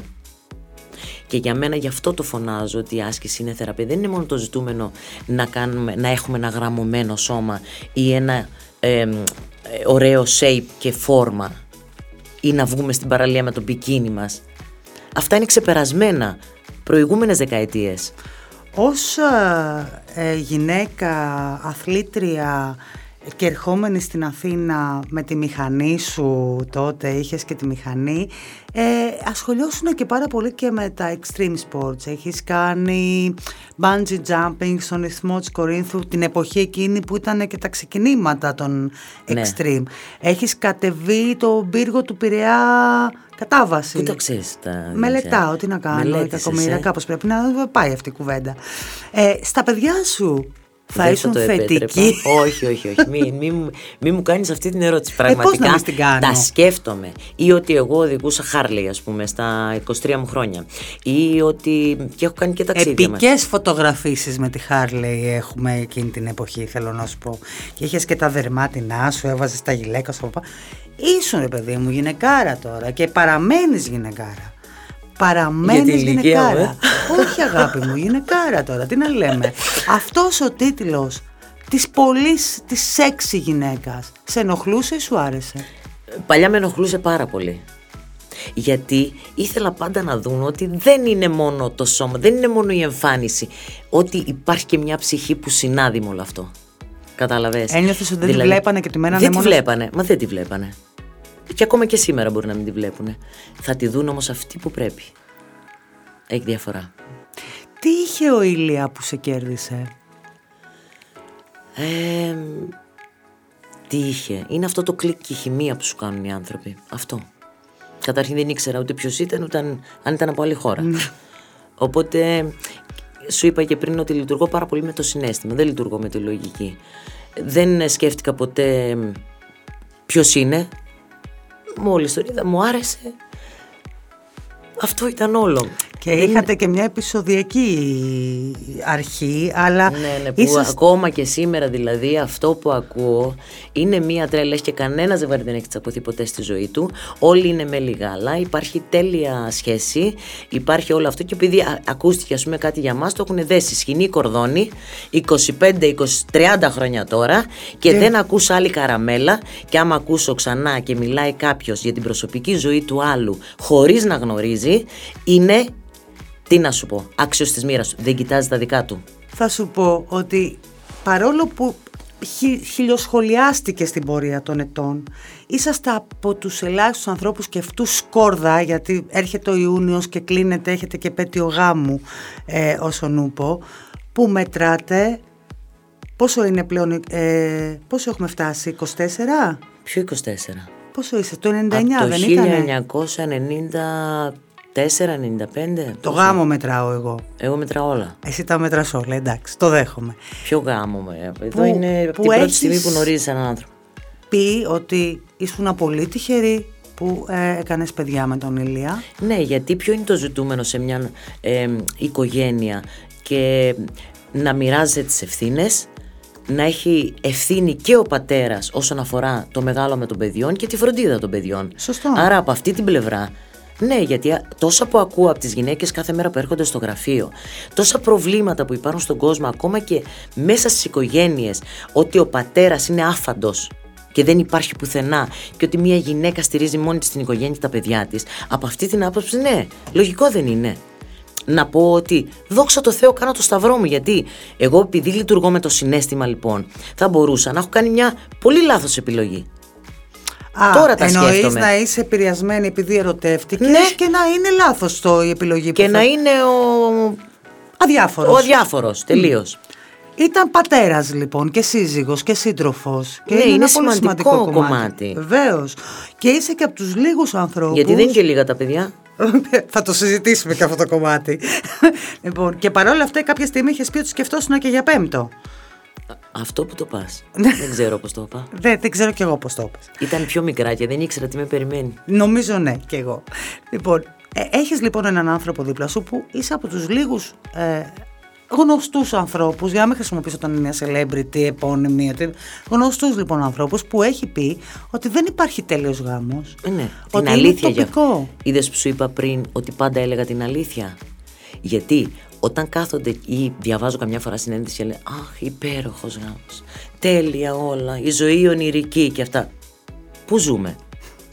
Και για μένα γι' αυτό το φωνάζω ότι η άσκηση είναι θεραπεία. Δεν είναι μόνο το ζητούμενο να, κάνουμε, να έχουμε ένα γραμμωμένο σώμα ή ένα ε, ε, ωραίο shape και φόρμα ή να βγούμε στην παραλία με το μπικίνι μας. Αυτά είναι ξεπερασμένα προηγούμενες δεκαετίες. Ως ε, ε, γυναίκα αθλήτρια και ερχόμενη στην Αθήνα με τη μηχανή σου τότε, είχες και τη μηχανή, ε, ασχολιώσουν και πάρα πολύ και με τα extreme sports. Έχεις κάνει bungee jumping στον Ισθμό της Κορίνθου την εποχή εκείνη που ήταν και τα ξεκινήματα των Ναι. extreme. Έχεις κατεβεί το πύργο του Πειραιά κατάβασης. Πού το ξέρεις τα Μελετάω, τι να κάνω, η Μελέτησες, κακομοίρα, ε. κάπως πρέπει να πάει αυτή η κουβέντα. Ε, στα παιδιά σου θα Δεν ήσουν το επέτρεπα. θετικοί. όχι, όχι, όχι. Μη, μη, μου- μη μου κάνεις αυτή την ερώτηση. Ε, πώς να Πραγματικά μην την κάνω; τα σκέφτομαι. Ή ότι εγώ οδηγούσα Χάρλεϊ, ας πούμε, στα 23 μου χρόνια. Ή ότι. και έχω κάνει και ταξίδια μας. Επικές φωτογραφίσεις με τη Χάρλεϊ έχουμε εκείνη την εποχή, θέλω να σου πω. Και είχες και τα δερμάτινά σου, έβαζες τα γυλαίκα σου. από πάνω. Ήσουν ρε παιδί μου γυναικάρα τώρα και παραμένεις γυναικάρα. Παραμένεις Για την ηλικία μου, γυναικάρα. Όχι αγάπη μου, γυναικάρα τώρα, τι να λέμε. Αυτός ο τίτλος της πολύ, της σεξι γυναίκας, σε ενοχλούσε ή σου άρεσε; Παλιά με ενοχλούσε πάρα πολύ. Γιατί ήθελα πάντα να δουν ότι δεν είναι μόνο το σώμα, δεν είναι μόνο η εμφάνιση. Ότι υπάρχει και μια ψυχή που συνάδει με όλο αυτό. Κατάλαβες; Ένιωθες ότι δεν τη βλέπανε και τη μένανε Δεν τη μόνο- βλέπανε, μα δεν τη βλέπανε. Και ακόμα και σήμερα μπορεί να μην τη βλέπουν. Θα τη δουν όμως αυτή που πρέπει. Έχει διαφορά. Τι είχε ο Ηλία που σε κέρδισε; Ε, τι είχε; Είναι αυτό το κλικ και η χημεία που σου κάνουν οι άνθρωποι. Αυτό. Καταρχήν δεν ήξερα ούτε ποιος ήταν, ούτε αν, αν ήταν από άλλη χώρα. Οπότε σου είπα και πριν ότι λειτουργώ πάρα πολύ με το συνέστημα. Δεν λειτουργώ με τη λογική. Δεν σκέφτηκα ποτέ ποιος είναι. Μόλις το είδα, μου άρεσε. Αυτό ήταν όλο. Και είχατε και μια επεισοδιακή αρχή, αλλά Ναι, ναι, που είσαστε- ακόμα και σήμερα δηλαδή αυτό που ακούω είναι μία τρέλα και κανένα ζευγάρι δεν έχει τσακωθεί ποτέ στη ζωή του. Όλοι είναι με λιγάλα, υπάρχει τέλεια σχέση, υπάρχει όλο αυτό και επειδή α- ακούστηκε ας πούμε κάτι για μας το έχουν δέσει σκηνή κορδόνι 25-30 χρόνια τώρα και δεν ακούς άλλη καραμέλα. Και άμα ακούσω ξανά και μιλάει κάποιος για την προσωπική ζωή του άλλου χωρίς να γνωρίζει είναι Τι να σου πω, άξιος της μοίρας σου. Δεν κοιτάζει τα δικά του. Θα σου πω ότι παρόλο που χι, χιλιοσχολιάστηκε στην πορεία των ετών, είσαστε από τους ελάχιστους ανθρώπους και αυτούς σκόρδα, γιατί έρχεται ο Ιούνιος και κλείνεται, έχετε και πέτειο γάμου ε, όσον ούπο, που μετράτε Πόσο είναι πλέον, ε, πόσο έχουμε φτάσει, 24? Ποιο 24? Πόσο είσαι, το 99 Από δεν το ήταν. 1994-95. Το γάμο μετράω εγώ. Εγώ μετράω όλα. Εσύ τα μετράς όλα, εντάξει, το δέχομαι. Ποιο γάμο, με. Εδώ Που- είναι από που την πρώτη έχεις- στιγμή που γνωρίζεις έναν άνθρωπο. Πει ότι ήσουν πολύ τυχερή που ε, έκανες παιδιά με τον Ηλία. Ναι, γιατί ποιο είναι το ζητούμενο σε μια ε, οικογένεια και να μοιράζεται τις ευθύνες, να έχει ευθύνη και ο πατέρας όσον αφορά το μεγάλο με των παιδιών και τη φροντίδα των παιδιών. Σωστό. Άρα από αυτή την πλευρά, ναι, γιατί α- τόσα που ακούω από τις γυναίκες κάθε μέρα που έρχονται στο γραφείο, τόσα προβλήματα που υπάρχουν στον κόσμο, ακόμα και μέσα στις οικογένειες, ότι ο πατέρας είναι άφαντος και δεν υπάρχει πουθενά και ότι μια γυναίκα στηρίζει μόνη της την οικογένεια και τα παιδιά της, από αυτή την άποψη, ναι, λογικό δεν είναι. Να πω ότι δόξα τω Θεώ κάνω το σταυρό μου γιατί εγώ επειδή λειτουργώ με το συνέστημα λοιπόν θα μπορούσα να έχω κάνει μια πολύ λάθος επιλογή. Α, Τώρα τα εννοείς σκέφτομαι. να είσαι επηρεασμένη επειδή ερωτεύτηκες Ναι. και να είναι λάθος το, η επιλογή Και που να θα... είναι ο, Αδιάφορος. ο αδιάφορος τελείως. Ήταν πατέρας λοιπόν και σύζυγος και σύντροφος. Και Ναι, είναι, είναι ένα πολύ σημαντικό σημαντικό κομμάτι. κομμάτι. Βεβαίως. Και είσαι και από τους λίγους ανθρώπους... Γιατί δεν είναι και λίγα τα παιδιά. Θα το συζητήσουμε και αυτό το κομμάτι. λοιπόν, και παρόλα αυτά κάποια στιγμή είχες πει ότι σκεφτόσουν και για πέμπτο. Αυτό που το πας. Ναι. δεν ξέρω πώς το είπα. Δεν, δεν ξέρω κι εγώ πώς το είπες. Ήταν πιο μικρά και δεν ήξερα τι με περιμένει. Νομίζω ναι, κι εγώ. Λοιπόν, ε, έχεις λοιπόν έναν άνθρωπο δίπλα σου που είσαι από τους λίγους ε, γνωστούς ανθρώπους, για να μην χρησιμοποιήσω όταν είναι μια celebrity, επώνυμη, ότι- γνωστούς λοιπόν ανθρώπους που έχει πει ότι δεν υπάρχει τέλειος γάμος. Ε, ναι, Ότι την είναι αλήθεια για τοπικό. Είδες που σου είπα πριν ότι πάντα έλεγα την αλήθεια. Γιατί όταν κάθονται ή διαβάζω καμιά φορά συνέντευξη και λένε Αχ, υπέροχος γάμος. Τέλεια όλα. Η ζωή ονειρική και αυτά. Πού ζούμε,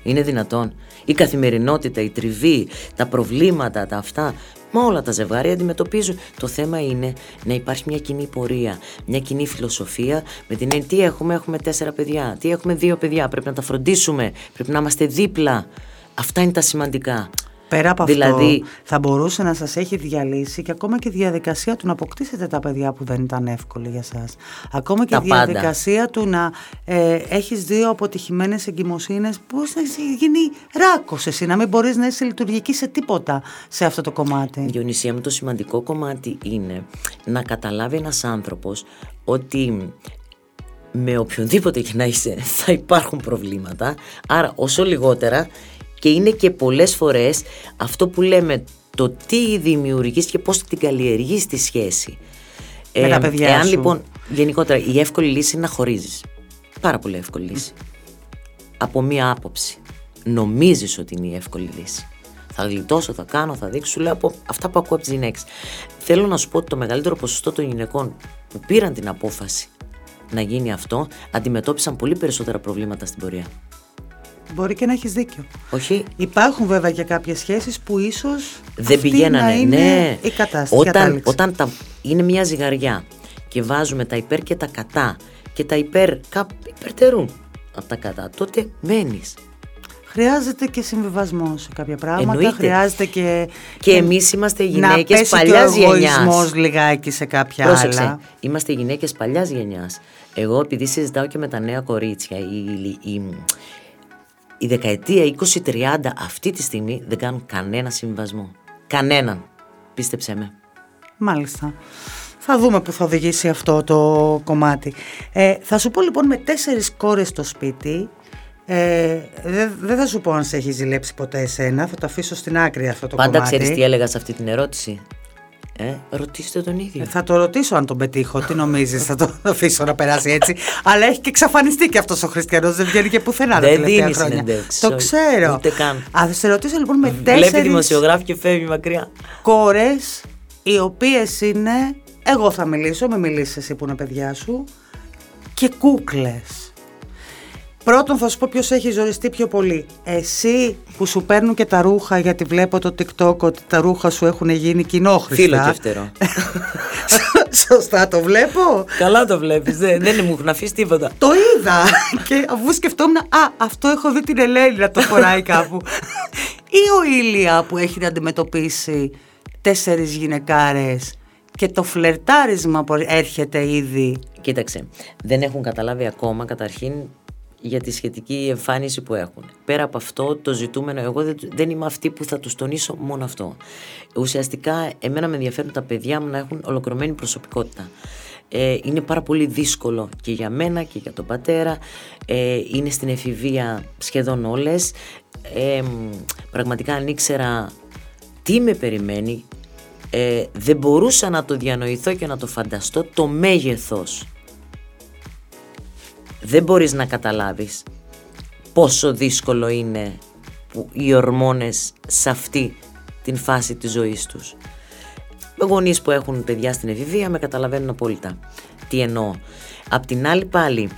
Είναι δυνατόν. Η καθημερινότητα, η τριβή, τα προβλήματα, τα αυτά. Μα όλα τα ζευγάρια αντιμετωπίζουν. Το θέμα είναι να υπάρχει μια κοινή πορεία, μια κοινή φιλοσοφία με την έννοια τι έχουμε, έχουμε τέσσερα παιδιά, τι έχουμε; Δύο παιδιά, πρέπει να τα φροντίσουμε, πρέπει να είμαστε δίπλα. Αυτά είναι τα σημαντικά. Πέρα από Δηλαδή- αυτό, θα μπορούσε να σας έχει διαλύσει και ακόμα και η διαδικασία του να αποκτήσετε τα παιδιά που δεν ήταν εύκολη για σας. Ακόμα και Τα η πάντα. διαδικασία του να ε, έχεις δύο αποτυχημένες εγκυμοσύνες που να έχει γίνει ράκος εσύ, να μην μπορείς να είσαι λειτουργική σε τίποτα σε αυτό το κομμάτι. Διονυσία μου το σημαντικό κομμάτι είναι να καταλάβει ένας άνθρωπος ότι με οποιονδήποτε και να είσαι θα υπάρχουν προβλήματα άρα όσο λιγότερα και είναι και πολλές φορές αυτό που λέμε το τι δημιουργείς και πώς την καλλιεργείς τη σχέση. Με τα παιδιά εάν σου. λοιπόν γενικότερα η εύκολη λύση είναι να χωρίζεις. Πάρα πολύ εύκολη λύση. Από μία άποψη. Νομίζεις ότι είναι η εύκολη λύση. Θα γλιτώσω, θα κάνω, θα δείξω. Σου λέω από αυτά που ακούω από τις γυναίκες. Θέλω να σου πω ότι το μεγαλύτερο ποσοστό των γυναικών που πήραν την απόφαση να γίνει αυτό αντιμετώπισαν πολύ περισσότερα προβλήματα στην πορεία. Μπορεί και να έχεις δίκιο. Όχι, Υπάρχουν βέβαια και κάποιες σχέσεις που ίσως δεν αυτή πηγαίνανε. να είναι ναι. η κατάσταση. Όταν, κατάληξη. όταν τα, είναι μια ζυγαριά και βάζουμε τα υπέρ και τα κατά και τα υπέρ κάπ, υπερτερούν από τα κατά, τότε μένεις. Χρειάζεται και συμβιβασμό σε κάποια πράγματα. Εννοείται. Χρειάζεται και. Και εμείς είμαστε να γυναίκες πέσει παλιάς και ο εγωισμός γενιάς. λιγάκι σε κάποια Πρόσεξε, άλλα. είμαστε γυναίκες παλιάς γενιάς. Εγώ επειδή συζητάω και με τα νέα κορίτσια, η, η, η, η δεκαετία 20-30 αυτή τη στιγμή δεν κάνουν κανένα συμβασμό. Κανέναν. Πίστεψέ με. Μάλιστα. Θα δούμε που θα οδηγήσει αυτό το κομμάτι. Ε, θα σου πω λοιπόν με τέσσερις κόρες στο σπίτι. Ε, δεν δεν θα σου πω αν σε έχει ζηλέψει ποτέ εσένα. Θα το αφήσω στην άκρη αυτό το Πάντα κομμάτι. ξέρεις τι έλεγα σε αυτή την ερώτηση. Ε, ρωτήστε τον ίδιο. Ε, Θα το ρωτήσω αν τον πετύχω. Τι νομίζεις, θα το αφήσω να περάσει έτσι. Αλλά έχει και εξαφανιστεί και αυτός ο χριστιανός. Δεν βγαίνει και πουθενά τα Δεν τελευταία δίνεις χρόνια. συνεντεύξεις, Το όχι. ξέρω. Ούτε καν. Α, θα σε ρωτήσω λοιπόν με Βλέπει τέσσερις δημοσιογράφη και φεύγει μακριά. κόρες, οι οποίες είναι. Εγώ θα μιλήσω, με μιλήσεις εσύ που είναι παιδιά σου. Και κούκλες. Πρώτον θα σου πω ποιος έχει ζοριστεί πιο πολύ. Εσύ που σου παίρνουν και τα ρούχα γιατί βλέπω το TikTok ότι τα ρούχα σου έχουν γίνει κοινόχρηστα. Φίλο και φτερό. Σωστά το βλέπω. Καλά το βλέπεις, δεν, δεν μου έχουν αφήσει τίποτα. Το είδα και αφού σκεφτόμουν, α, αυτό έχω δει την Ελένη να το φοράει κάπου. Ή ο Ήλια που έχει να αντιμετωπίσει τέσσερις γυναικάρες και το φλερτάρισμα που έρχεται ήδη. Κοίταξε, δεν έχουν καταλάβει ακόμα καταρχήν για τη σχετική εμφάνιση που έχουν. Πέρα από αυτό το ζητούμενο, εγώ δεν, δεν είμαι αυτή που θα τους τονίσω μόνο αυτό. Ουσιαστικά εμένα με ενδιαφέρουν τα παιδιά μου να έχουν ολοκληρωμένη προσωπικότητα. Ε, είναι πάρα πολύ δύσκολο και για μένα και για τον πατέρα. Ε, είναι στην εφηβεία σχεδόν όλες. Ε, πραγματικά αν ήξερα τι με περιμένει, ε, δεν μπορούσα να το διανοηθώ και να το φανταστώ το μέγεθος δεν μπορείς να καταλάβεις πόσο δύσκολο είναι που οι ορμόνες σε αυτή την φάση της ζωής τους. Γονείς που έχουν παιδιά στην εφηβεία με καταλαβαίνουν απόλυτα τι εννοώ. Απ' την άλλη πάλι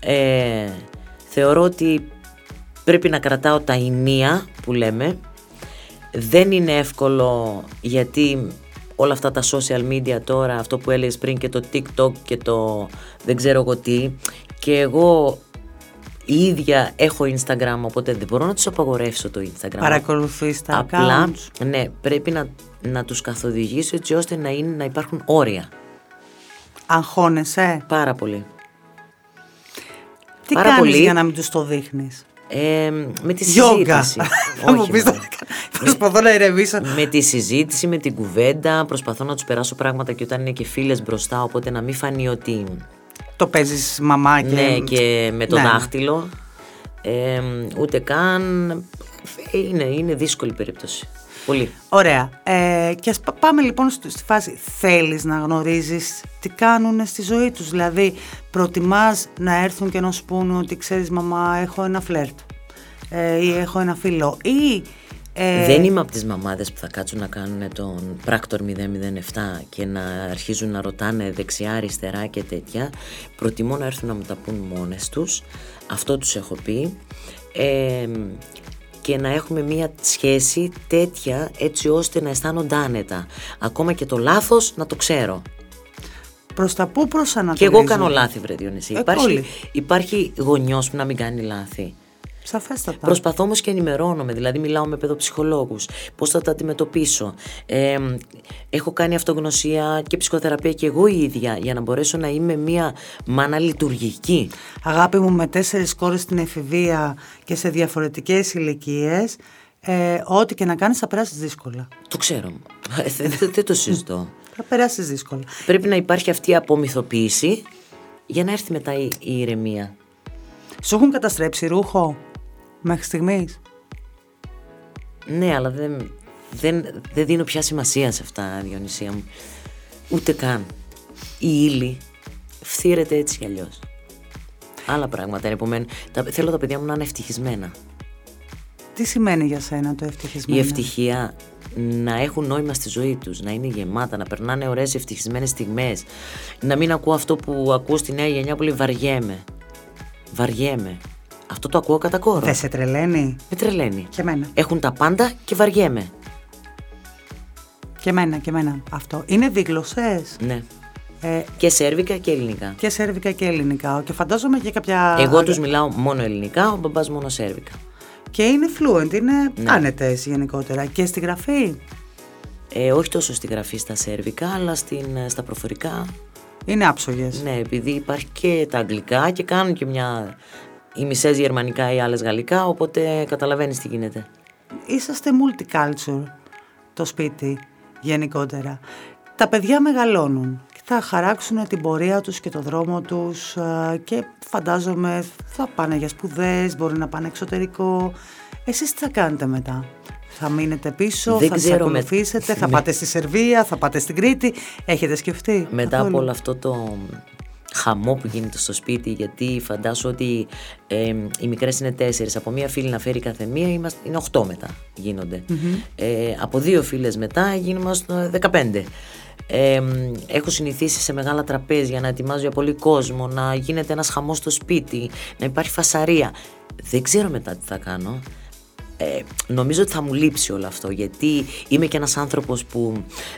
ε, θεωρώ ότι πρέπει να κρατάω τα ενία που λέμε. Δεν είναι εύκολο γιατί όλα αυτά τα social media τώρα, αυτό που έλεγες πριν και το TikTok και το δεν ξέρω εγώ τι, και εγώ η ίδια έχω Instagram, οπότε δεν μπορώ να τους απαγορεύσω το Instagram. Παρακολουθείς τα Απλά, ναι, πρέπει να, να τους καθοδηγήσω έτσι ώστε να, είναι, να υπάρχουν όρια. Αγχώνεσαι; Πάρα πολύ. Τι Πάρα κάνεις πολύ. για να μην τους το δείχνεις; Ε, με τη συζήτηση. Θα μου πεις, προσπαθώ να ηρεμήσω. Με τη συζήτηση, με την κουβέντα, προσπαθώ να τους περάσω πράγματα και όταν είναι και φίλες μπροστά, οπότε να μην φανεί ότι το παίζεις μαμά και. Ναι, και με το ναι. δάχτυλο. Ε, ούτε καν. Είναι, είναι δύσκολη περίπτωση. Πολύ. Ωραία. Ε, και ας πάμε λοιπόν στη φάση θέλεις να γνωρίζεις τι κάνουν στη ζωή τους. Δηλαδή προτιμάς να έρθουν και να σου πούνε ότι ξέρεις μαμά έχω ένα φλερτ ε, ή έχω ένα φίλο ή ε... Δεν είμαι από τις μαμάδες που θα κάτσουν να κάνουν τον πράκτορ 007 και να αρχίζουν να ρωτάνε δεξιά, αριστερά και τέτοια. Προτιμώ να έρθουν να μου τα πούν μόνες τους. Αυτό τους έχω πει. Ε, και να έχουμε μία σχέση τέτοια έτσι ώστε να αισθάνονται άνετα. Ακόμα και το λάθος να το ξέρω. Προς τα πού προσανατολίζουν. Και εγώ κάνω λάθη βρε Διονύση. Ε, υπάρχει, υπάρχει γονιός που να μην κάνει λάθη. Σαφέστατα. Προσπαθώ όμως και ενημερώνομαι, δηλαδή μιλάω με παιδοψυχολόγους, πώς θα τα αντιμετωπίσω. Ε, έχω κάνει αυτογνωσία και ψυχοθεραπεία και εγώ η ίδια για να μπορέσω να είμαι μια μάνα λειτουργική. Αγάπη μου, με τέσσερις κόρες στην εφηβεία και σε διαφορετικές ηλικίες, ε, ό,τι και να κάνεις θα περάσεις δύσκολα. Το ξέρω. Ε, δεν το συζητώ. Θα περάσεις δύσκολα. Πρέπει να υπάρχει αυτή η απομυθοποίηση για να έρθει μετά η, η ηρεμία. Σου έχουν καταστρέψει ρούχο; Μέχρι στιγμής; Ναι, αλλά δεν, δεν, δεν δίνω πια σημασία σε αυτά, Διονυσία μου. Ούτε καν. Η ύλη φθήρεται έτσι κι αλλιώς. Άλλα πράγματα είναι επομένω. Θέλω τα παιδιά μου να είναι ευτυχισμένα. Τι σημαίνει για σένα το ευτυχισμένο; Η ευτυχία να έχουν νόημα στη ζωή τους, να είναι γεμάτα, να περνάνε ωραίες ευτυχισμένες στιγμές, να μην ακούω αυτό που ακούω στη νέα γενιά που λέει βαριέμαι. Βαριέμαι. Αυτό το ακούω κατά κόρο. Δεν σε τρελαίνει; Με τρελαίνει. Και εμένα. Έχουν τα πάντα και βαριέμαι. Και εμένα, και εμένα αυτό. Είναι δίγλωσσε. Ναι. Ε, και σέρβικα και ελληνικά. Και σέρβικα και ελληνικά. Και φαντάζομαι και κάποια. Εγώ τους μιλάω μόνο ελληνικά, ο μπαμπάς μόνο σέρβικα. Και είναι fluent, είναι ναι. άνετες γενικότερα. Και στη γραφή; Ε, όχι τόσο στη γραφή στα σέρβικα, αλλά στην, στα προφορικά. Είναι άψογες. Ναι, επειδή υπάρχει και τα αγγλικά και κάνουν και μια οι μισές γερμανικά ή άλλες γαλλικά, οπότε καταλαβαίνεις τι γίνεται. Είσαστε multicultural το σπίτι γενικότερα. Τα παιδιά μεγαλώνουν και θα χαράξουν την πορεία τους και το δρόμο τους και φαντάζομαι θα πάνε για σπουδές, μπορεί να πάνε εξωτερικό. Εσείς τι θα κάνετε μετά; Θα μείνετε πίσω, Δεν θα τις ακολουθήσετε, θα πάτε στη Σερβία, θα πάτε στην Κρήτη. Έχετε σκεφτεί. Μετά από όλο αυτό το χαμό που γίνεται στο σπίτι γιατί φαντάσου ότι ε, οι μικρές είναι τέσσερις από μία φίλη να φέρει κάθε μία είμαστε, είναι οχτώ μετά γίνονται ε, από δύο φίλες μετά γίνομαστε 15 Ε, έχω συνηθίσει σε μεγάλα τραπέζια να ετοιμάζω για πολύ κόσμο, να γίνεται ένας χαμός στο σπίτι, να υπάρχει φασαρία. Δεν ξέρω μετά τι θα κάνω. Ε, νομίζω ότι θα μου λείψει όλο αυτό γιατί είμαι και ένας άνθρωπος που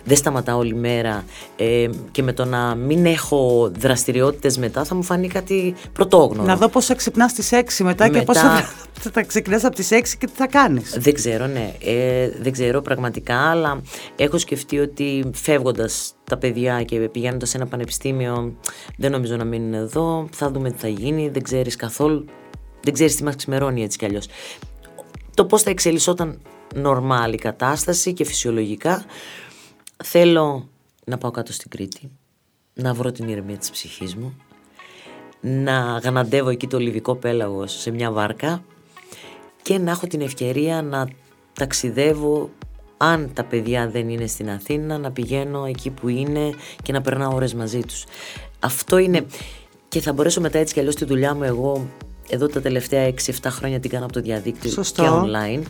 δεν σταματά όλη μέρα ε, και με το να μην έχω δραστηριότητες μετά θα μου φανεί κάτι πρωτόγνωρο. Να δω πώς θα ξυπνάς στις 6 μετά, και πώς θα, θα ξεκινάς από τις 6 και τι θα κάνεις. Δεν ξέρω, ναι. Ε, δεν ξέρω πραγματικά, αλλά έχω σκεφτεί ότι φεύγοντας τα παιδιά και πηγαίνοντας σε ένα πανεπιστήμιο δεν νομίζω να μείνουν εδώ, θα δούμε τι θα γίνει, δεν ξέρεις καθόλου, δεν ξέρεις τι μας ξημερώνει έτσι κι αλλιώς το πώς θα εξελισσόταν νορμάλη κατάσταση και φυσιολογικά. Θέλω να πάω κάτω στην Κρήτη, να βρω την ηρεμία της ψυχής μου, να γαναντεύω εκεί το Λιβικό πέλαγος σε μια βάρκα και να έχω την ευκαιρία να ταξιδεύω αν τα παιδιά δεν είναι στην Αθήνα να πηγαίνω εκεί που είναι και να περνάω ώρες μαζί τους. Αυτό είναι και θα μπορέσω μετά έτσι κι αλλιώς τη δουλειά μου εγώ εδώ τα τελευταία 6-7 χρόνια την κάνω από το διαδίκτυο Σωστό. και online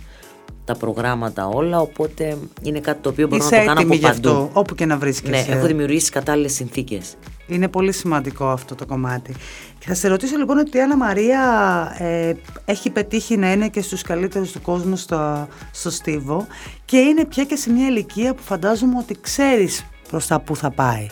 τα προγράμματα όλα, οπότε είναι κάτι το οποίο μπορώ να το κάνω από παντού. Αυτό, όπου και να βρίσκεσαι. Ναι, έχω δημιουργήσει κατάλληλες συνθήκες. Είναι πολύ σημαντικό αυτό το κομμάτι. Και θα σε ρωτήσω λοιπόν ότι η Άννα Μαρία ε, έχει πετύχει να είναι και στους καλύτερους του κόσμου στο, στο Στίβο και είναι πια και σε μια ηλικία που φαντάζομαι ότι ξέρεις προς τα που θα πάει.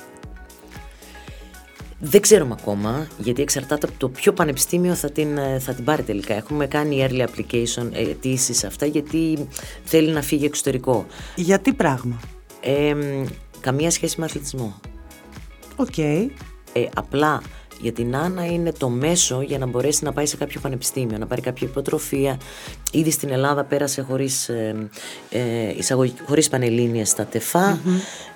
Δεν ξέρουμε ακόμα, γιατί εξαρτάται από το ποιο πανεπιστήμιο θα την, ε, θα την πάρει τελικά. Έχουμε κάνει early application αιτήσεις αυτά, γιατί θέλει να φύγει εξωτερικό. Γιατί πράγμα; Ε, καμία σχέση με αθλητισμό. Οκ. Ε, απλά για την Άννα είναι το μέσο για να μπορέσει να πάει σε κάποιο πανεπιστήμιο, να πάρει κάποια υποτροφία. Ήδη στην Ελλάδα πέρασε χωρίς, ε, ε, χωρίς πανελλήνιες στα ΤΕΦΑ.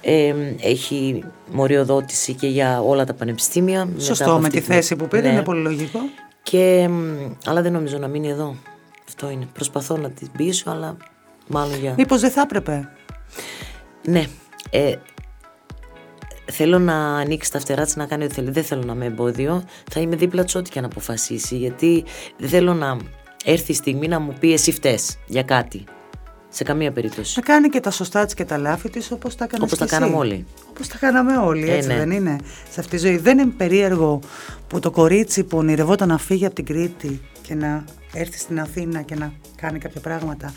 Ε, έχει μοριοδότηση και για όλα τα πανεπιστήμια. Σωστό, με τη θέση που πήρε, ναι. είναι πολύ λογικό. Και, αλλά δεν νομίζω να μείνει εδώ. Αυτό είναι. Προσπαθώ να την πείσω, αλλά μάλλον για... Μήπως δεν θα έπρεπε; Ναι. Ε, θέλω να ανοίξει τα φτερά της να κάνει ό,τι θέλει. Δεν θέλω να είμαι εμπόδιο. Θα είμαι δίπλα της ό,τι και να αποφασίσει. Γιατί δεν θέλω να έρθει η στιγμή να μου πει εσύ φταίει για κάτι. Σε καμία περίπτωση. Να κάνει και τα σωστά της και τα λάθη της όπως τα έκανε Όπως τα κάναμε όλοι. Όπως τα κάναμε όλοι, ε, έτσι ναι. δεν είναι. Σε αυτή τη ζωή. Δεν είναι περίεργο που το κορίτσι που ονειρευόταν να φύγει από την Κρήτη και να έρθει στην Αθήνα και να κάνει κάποια πράγματα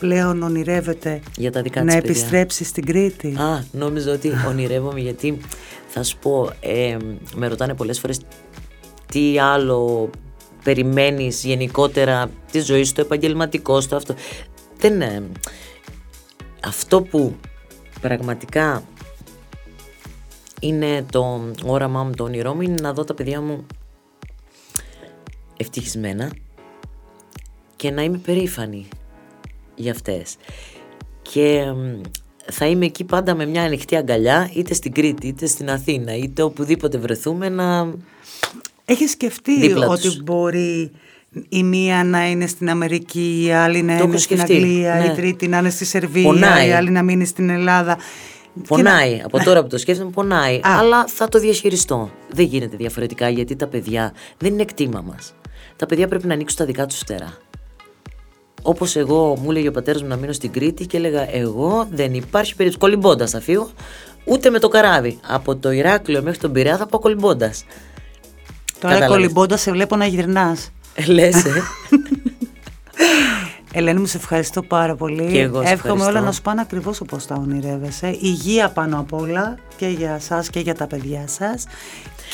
πλέον ονειρεύεται για τα δικά να επιστρέψει στην Κρήτη. Α, νόμιζα ότι ονειρεύομαι γιατί θα σου πω, ε, με ρωτάνε πολλές φορές τι άλλο περιμένεις γενικότερα τη ζωή σου, το επαγγελματικό σου, αυτό. Δεν, ε, αυτό που πραγματικά είναι το όραμά μου, το όνειρό μου, είναι να δω τα παιδιά μου ευτυχισμένα και να είμαι περήφανη για αυτές. Και θα είμαι εκεί πάντα με μια ανοιχτή αγκαλιά, είτε στην Κρήτη, είτε στην Αθήνα, είτε οπουδήποτε βρεθούμε να... Έχεις σκεφτεί ότι μπορεί η μία να είναι στην Αμερική, η άλλη να είναι στην Αγγλία, ναι. η τρίτη να είναι στη Σερβία, η άλλη να μείνει στην Ελλάδα. Πονάει. Από τώρα που το σκέφτομαι, πονάει. Αλλά θα το διαχειριστώ. Δεν γίνεται διαφορετικά γιατί τα παιδιά δεν είναι κτήμα μας. Τα παιδιά πρέπει να ανοίξουν τα δικά τους φτερά. Όπως εγώ μου έλεγε ο πατέρας μου να μείνω στην Κρήτη και έλεγα Εγώ δεν υπάρχει περίπτωση. Κολυμπώντας θα φύγω, ούτε με το καράβι. Από το Ηράκλειο μέχρι τον Πειραιά θα πάω κολυμπώντας. Τώρα κολυμπώντας σε βλέπω να γυρνάς. Ε, Λες. Ε. Ελένη μου, σε ευχαριστώ πάρα πολύ. Και εγώ σε Εύχομαι όλα να σου πάνε ακριβώς όπως τα ονειρεύεσαι. Υγεία πάνω απ' όλα και για εσά και για τα παιδιά σας.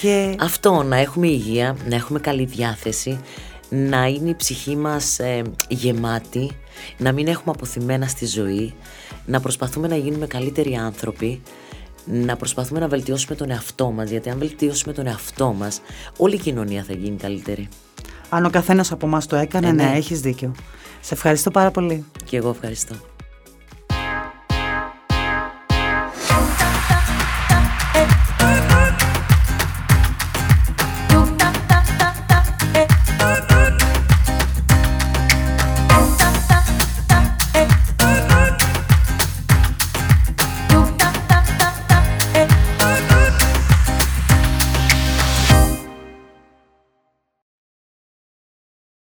Και... Αυτό, να έχουμε υγεία, να έχουμε καλή διάθεση, να είναι η ψυχή μας ε, γεμάτη, να μην έχουμε αποθυμένα στη ζωή, να προσπαθούμε να γίνουμε καλύτεροι άνθρωποι, να προσπαθούμε να βελτιώσουμε τον εαυτό μας, γιατί αν βελτιώσουμε τον εαυτό μας, όλη η κοινωνία θα γίνει καλύτερη. Αν ο καθένας από εμάς το έκανε, ναι, ναι, έχεις δίκιο. Σε ευχαριστώ πάρα πολύ. Και εγώ ευχαριστώ.